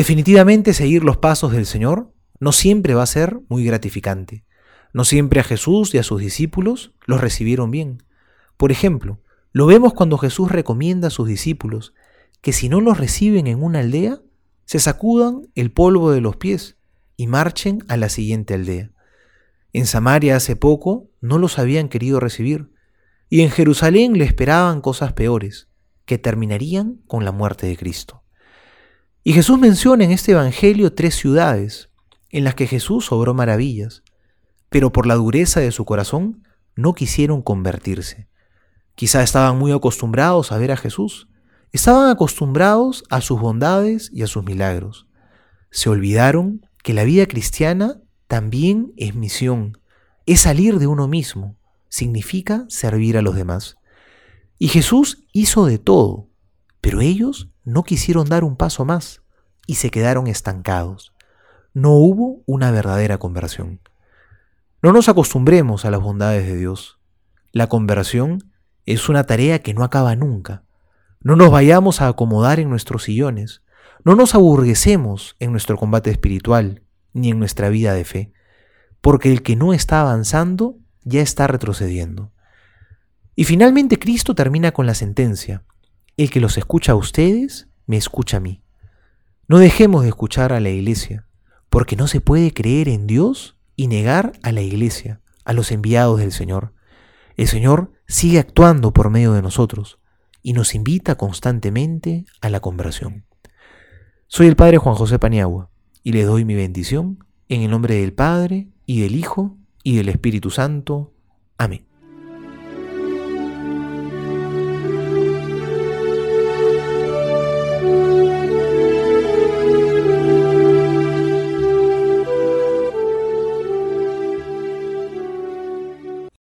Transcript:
Definitivamente seguir los pasos del Señor no siempre va a ser muy gratificante. No siempre a Jesús y a sus discípulos los recibieron bien. Por ejemplo, lo vemos cuando Jesús recomienda a sus discípulos que si no los reciben en una aldea, se sacudan el polvo de los pies y marchen a la siguiente aldea. En Samaria hace poco no los habían querido recibir, y en Jerusalén le esperaban cosas peores, que terminarían con la muerte de Cristo. Y Jesús menciona en este Evangelio tres ciudades en las que Jesús obró maravillas, pero por la dureza de su corazón no quisieron convertirse. Quizá estaban muy acostumbrados a ver a Jesús, estaban acostumbrados a sus bondades y a sus milagros. Se olvidaron que la vida cristiana también es misión, es salir de uno mismo, significa servir a los demás. Y Jesús hizo de todo, pero ellos no quisieron dar un paso más y se quedaron estancados. No hubo una verdadera conversión. No nos acostumbremos a las bondades de Dios. La conversión es una tarea que no acaba nunca. No nos vayamos a acomodar en nuestros sillones. No nos aburguesemos en nuestro combate espiritual ni en nuestra vida de fe, porque el que no está avanzando ya está retrocediendo. Y finalmente Cristo termina con la sentencia. El que los escucha a ustedes, me escucha a mí. No dejemos de escuchar a la iglesia, porque no se puede creer en Dios y negar a la iglesia, a los enviados del Señor. El Señor sigue actuando por medio de nosotros y nos invita constantemente a la conversión. Soy el Padre Juan José Paniagua y le doy mi bendición en el nombre del Padre y del Hijo y del Espíritu Santo. Amén.